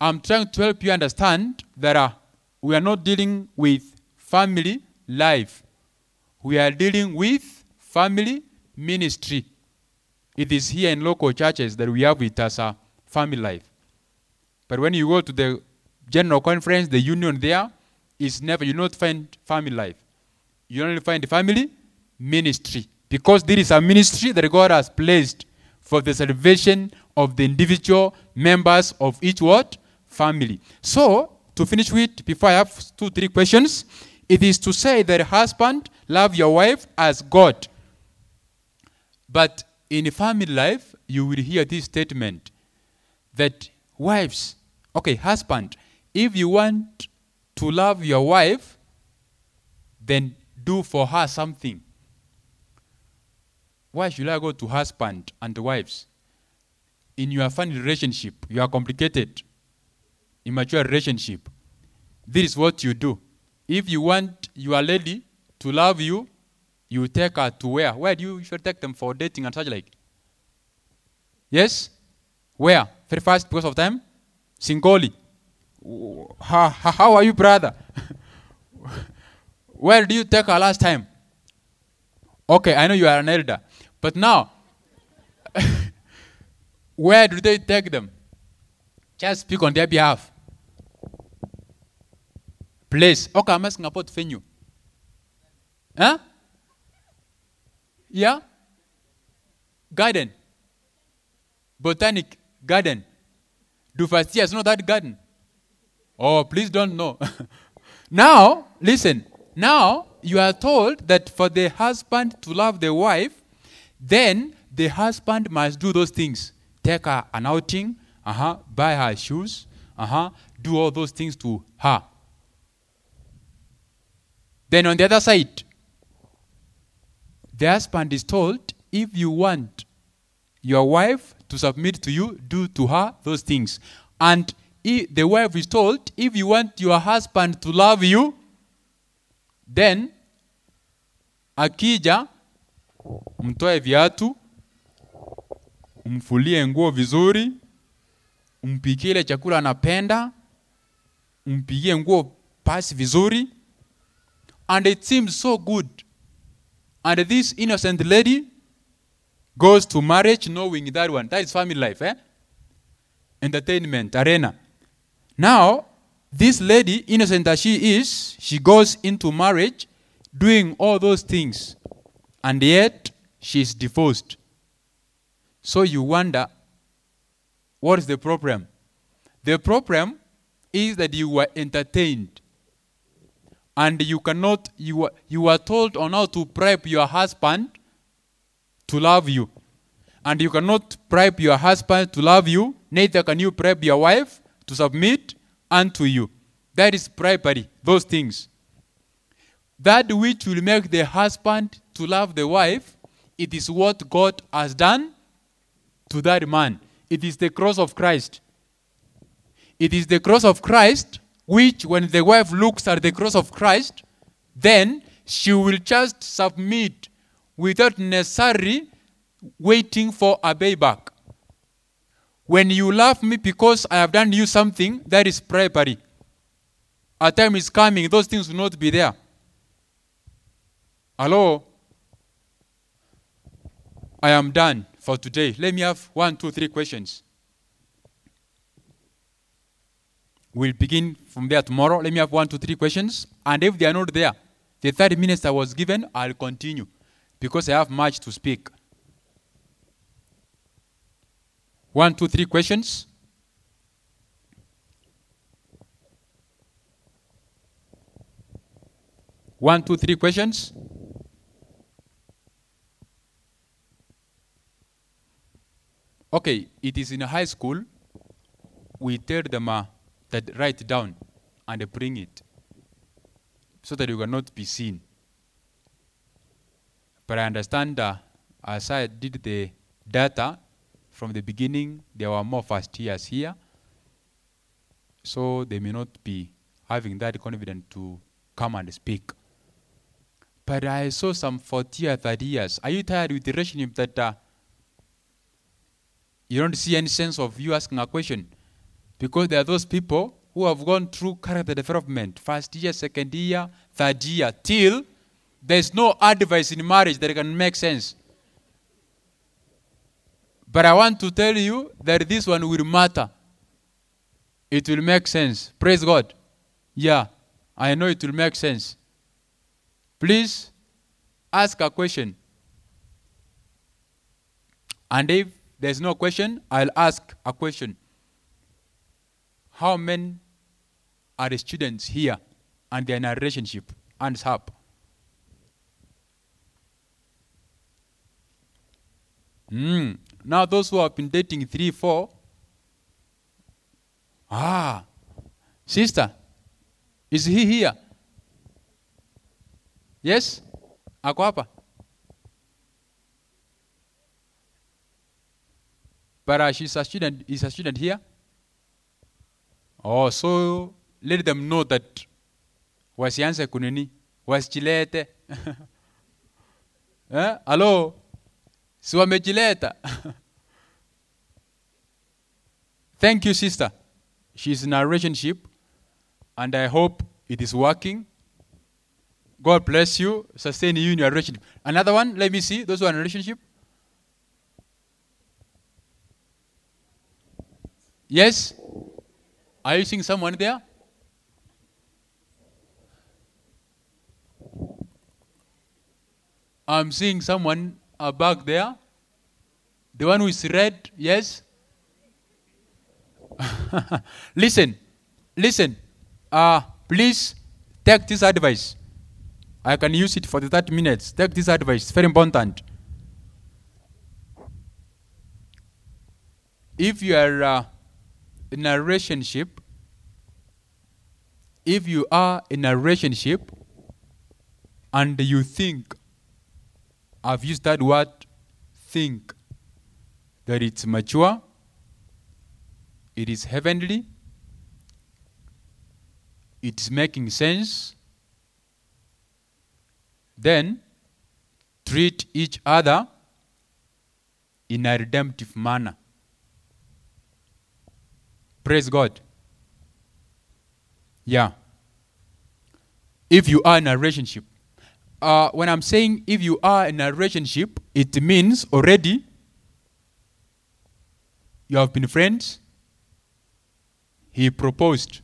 I'm trying to help you understand that uh, we are not dealing with family life. We are dealing with family ministry. It is here in local churches that we have it as a family life. But when you go to the general conference, the union there is never, you not find family life. You only find family ministry. Because there is a ministry that God has placed for the salvation of the individual members of each what? Family. So, to finish with, before I have two, three questions, It is to say that husband love your wife as God. But in family life, you will hear this statement that wives, okay, husband, if you want to love your wife, then do for her something. Why should I go to husband and wives? In your family relationship, you are complicated. Immature relationship. This is what you do. If you want your lady to love you, you take her to where? Where do you usually take them for dating and such like? Yes? Where? Very fast because of time? Singoli. How, how are you, brother? Where do you take her last time? Okay, I know you are an elder. But now, where do they take them? Just speak on their behalf. Place. Okay, I'm asking about venue. Huh? Yeah? Garden. Botanic garden. Years know that garden? Oh, please don't know. now, listen. Now, you are told that for the husband to love the wife, then the husband must do those things. Take her an outing, uh-huh, buy her shoes, uh-huh, do all those things to her. Then on the other side, the husband is told, if you want your wife to submit to you, do to her those things. And the wife is told, if you want your husband to love you, then akija mtoe viatu, umfulie nguo vizuri, umpikie ile chakula anapenda, umpigie nguo pasi vizuri, and it seems so good. And this innocent lady goes to marriage knowing that one. That is family life, eh? Entertainment, arena. Now, this lady, innocent as she is, she goes into marriage doing all those things. And yet, she is divorced. So you wonder, what is the problem? The problem is that you were entertained. And you cannot, you are, you are told on how to bribe your husband to love you. And you cannot bribe your husband to love you, neither can you bribe your wife to submit unto you. That is bribery, those things. That which will make the husband to love the wife, it is what God has done to that man. It is the cross of Christ. It is the cross of Christ, which, when the wife looks at the cross of Christ, then she will just submit without necessarily waiting for a payback. When you love me because I have done you something, that is bribery. A time is coming, those things will not be there. Hello? I am done for today. Let me have one, two, three questions. We'll begin from there tomorrow. Let me have one, two, three questions. And if they are not there, the 30 minutes I was given, I'll continue because I have much to speak. One, two, three questions. One, two, three questions. Okay, it is in high school. We tell them uh, that write down and bring it so that you cannot be seen. But I understand uh, as I did the data from the beginning, there were more first years here. So they may not be having that confidence to come and speak. But I saw some 40 or 30 years. Are you tired with the relationship that uh, you don't see any sense of you asking a question? Because there are those people who have gone through character development, first year, second year, third year, till there's no advice in marriage that can make sense. But I want to tell you that this one will matter. It will make sense. Praise God. Yeah, I know it will make sense. Please ask a question. And if there's no question, I'll ask a question. How many are the students here and they're in a relationship? Hands up. Mm. Now, those who have been dating three, four. Ah, sister, is he here? Yes? Ako hapa? But uh, she's a student. Is a student here? Oh, so let them know that wasianze kunini, wasichilete. eh? Hello? Si wamejileta. Thank you, sister. She's in a relationship, and I hope it is working. God bless you, sustain you in your relationship. Another one, let me see, those who are in relationship. Yes? Are you seeing someone there? I'm seeing someone uh, back there. The one who is red, yes? listen, listen. Uh, please take this advice. I can use it for the 30 minutes. Take this advice, it's very important. If you are uh, in a relationship, if you are in a relationship and you think, I've used that word, think, that it's mature, it is heavenly, it's making sense, then treat each other in a redemptive manner. Praise God. Yeah. If you are in a relationship, uh, when I'm saying if you are in a relationship, it means already you have been friends. He proposed.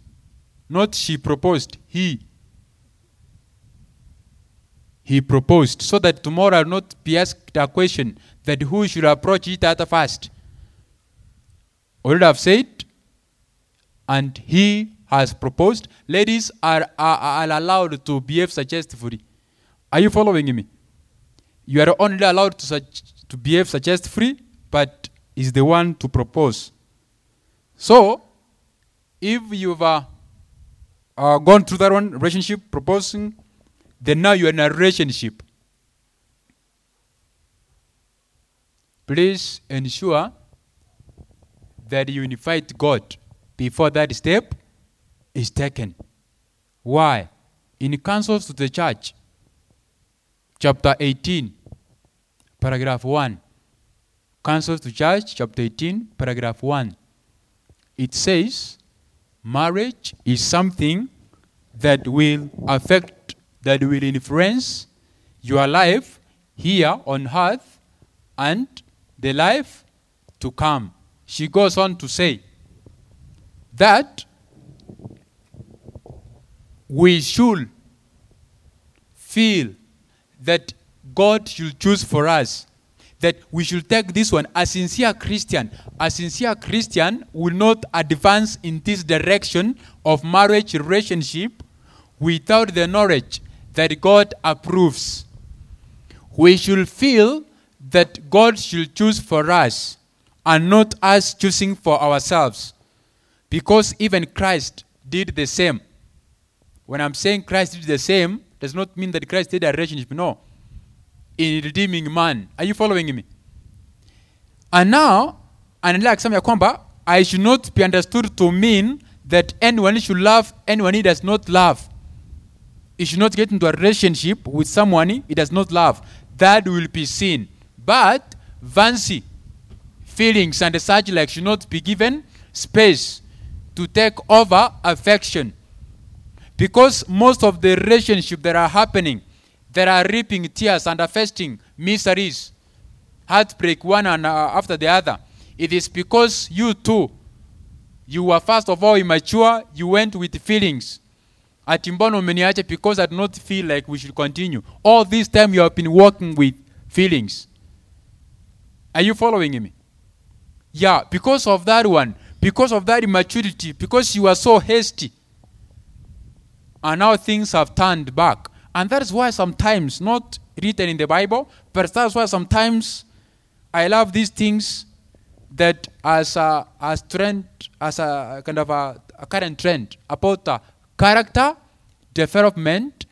Not she proposed, he. He proposed. So that tomorrow I'll not be asked a question that who should approach each other first. Already I've said, and he has proposed. Ladies are, are, are allowed to behave suggestively. Are you following me? You are only allowed to, such, to behave suggestfully, but is the one to propose. So, if you've uh, uh, gone through that one relationship, proposing, then now you're in a relationship. Please ensure that you invite God before that step is taken. Why? In Counsels to the Church, chapter 18, paragraph 1. Counsels to Church, chapter 18, paragraph 1. It says, marriage is something that will affect, that will influence your life here on earth and the life to come. She goes on to say that we should feel that God should choose for us. That we should take this one. A sincere Christian, a sincere Christian will not advance in this direction of marriage relationship without the knowledge that God approves. We should feel that God should choose for us and not us choosing for ourselves. Because even Christ did the same. When I'm saying Christ did the same, does not mean that Christ did a relationship. No. In redeeming man. Are you following me? And now, anaendelea akisema ya kwamba I should not be understood to mean that anyone should love anyone he does not love. He should not get into a relationship with someone he does not love. That will be sin. But vanity, feelings, and such like should not be given space to take over affection. Because most of the relationships that are happening, that are reaping tears and affecting miseries, heartbreak one and, uh, after the other, it is because you too, you were first of all immature, you went with feelings. Mbona umeniacha because I do not feel like we should continue. All this time you have been working with feelings. Are you following me? Yeah, because of that one, because of that immaturity, because you were so hasty. And now things have turned back. And that is why sometimes, not written in the Bible, but that's why sometimes I love these things that as a as trend as a kind of a, a current trend about uh, character development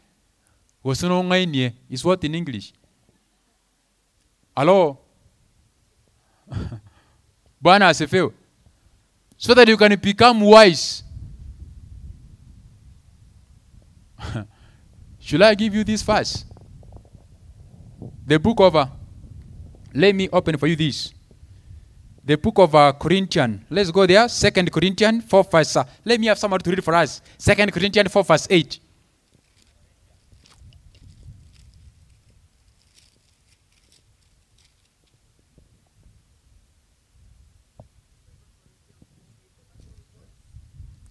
is what in English. Hello. Bwana asifiwe. So that you can become wise. Should I give you this verse? The book of, uh, let me open for you this. The book of uh, Corinthians. Let's go there. Second Corinthians 4 verse. Uh, let me have somebody to read for us. Second Corinthians 4 verse 8.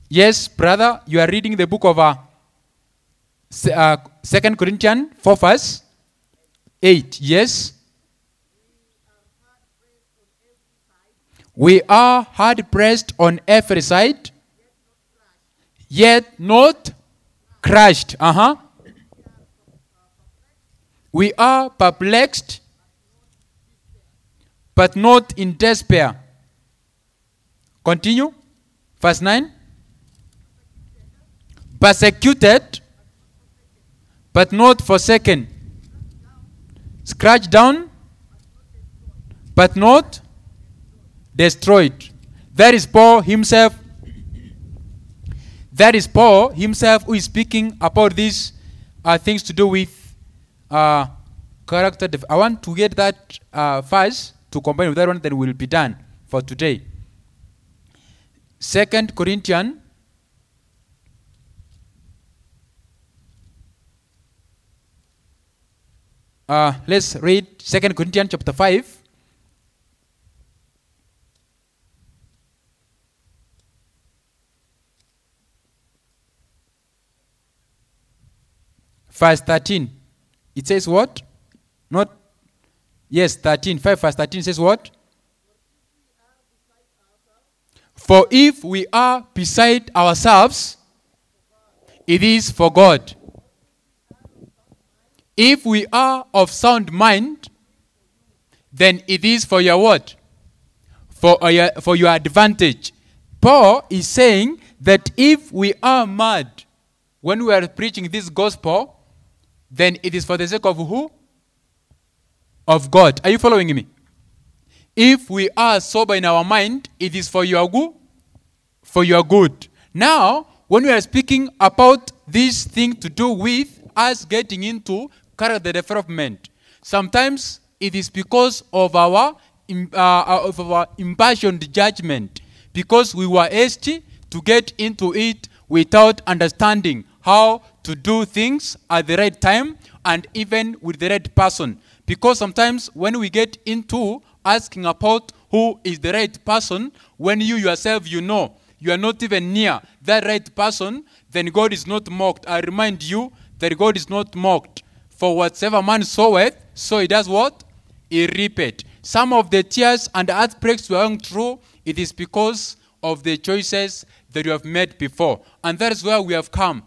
Yes, brother, you are reading the book of uh, uh, Second Corinthians 4 verse 8. Yes. We are hard pressed on every side, yet not crushed. Uh huh. We are perplexed, but not in despair. Continue. Verse 9. Persecuted, but not forsaken. Scratched down, but not destroyed. That is Paul himself. That is Paul himself who is speaking about these uh, things to do with uh, character. Def- I want to get that uh, first to combine with that one, we'll be done for today. Second Corinthians. Uh, let's read Second Corinthians chapter 5. verse 13. It says what? Not, yes, 13. 5 verse 13 says what? For if we are beside ourselves, it is for God. If we are of sound mind, then it is for your what? For uh, your, for your advantage. Paul is saying that if we are mad when we are preaching this gospel, then it is for the sake of who? Of God. Are you following me? If we are sober in our mind, it is for your good. For your good. Now, when we are speaking about this thing to do with us getting into character development, sometimes it is because of our uh, of our impassioned judgment, because we were hasty to get into it without understanding how to do things at the right time and even with the right person. Because sometimes when we get into asking about who is the right person, when you yourself you know you are not even near that right person, then God is not mocked. I remind you that God is not mocked. For whatsoever man soweth, so he does what? He reapeth. Some of the tears and heartbreaks we are through, it is because of the choices that you have made before. And that is where we have come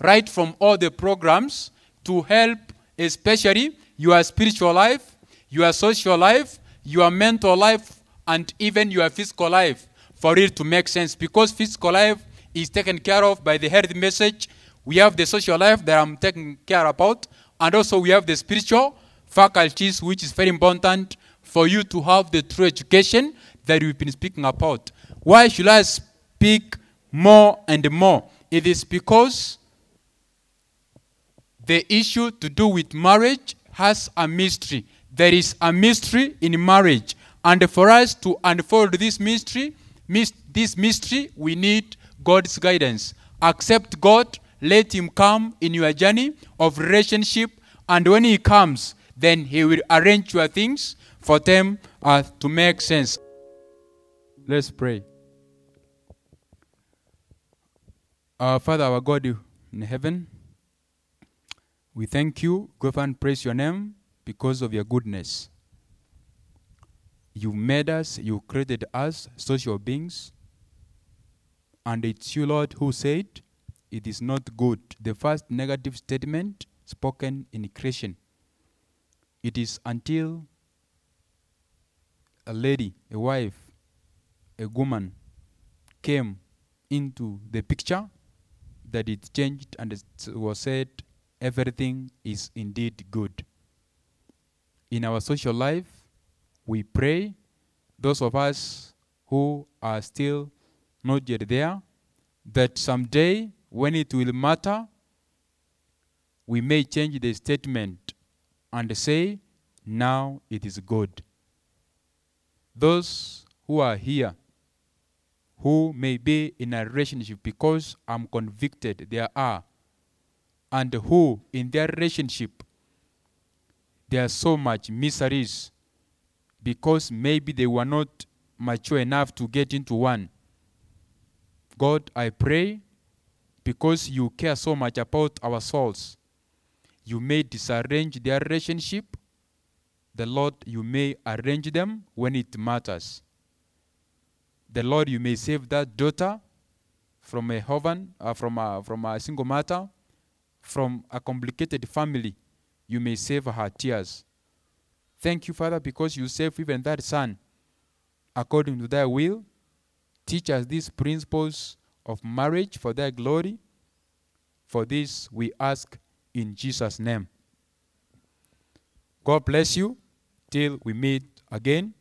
right from all the programs to help, especially your spiritual life, your social life, your mental life, and even your physical life for it to make sense. Because physical life is taken care of by the health message. We have the social life that I'm taking care about, and also we have the spiritual faculties, which is very important for you to have the true education that we've been speaking about. Why should I speak more and more? It is because the issue to do with marriage has a mystery. There is a mystery in marriage. And for us to unfold this mystery, this mystery, we need God's guidance. Accept God, let Him come in your journey of relationship, and when He comes, then He will arrange your things for them uh, to make sense. Let's pray. Our Father, our God in heaven, we thank you, glorify and praise your name because of your goodness. You made us, you created us, social beings. And it's you, Lord, who said, It is not good. The first negative statement spoken in creation. It is until a lady, a wife, a woman came into the picture that it changed and it was said everything is indeed good. In our social life, we pray, those of us who are still not yet there, that someday when it will matter, we may change the statement and say, now it is good. Those who are here who may be in a relationship because I'm convicted there are, and who in their relationship there are so much miseries because maybe they were not mature enough to get into one. God, I pray because you care so much about our souls, you may disarrange their relationship. The Lord, you may arrange them when it matters. The Lord, you may save that daughter from a heaven, uh, from, a, from a single matter, from a complicated family. You may save her tears. Thank you, Father, because you save even that son according to thy will. Teach us these principles of marriage for thy glory. For this we ask in Jesus' name. God bless you till we meet again.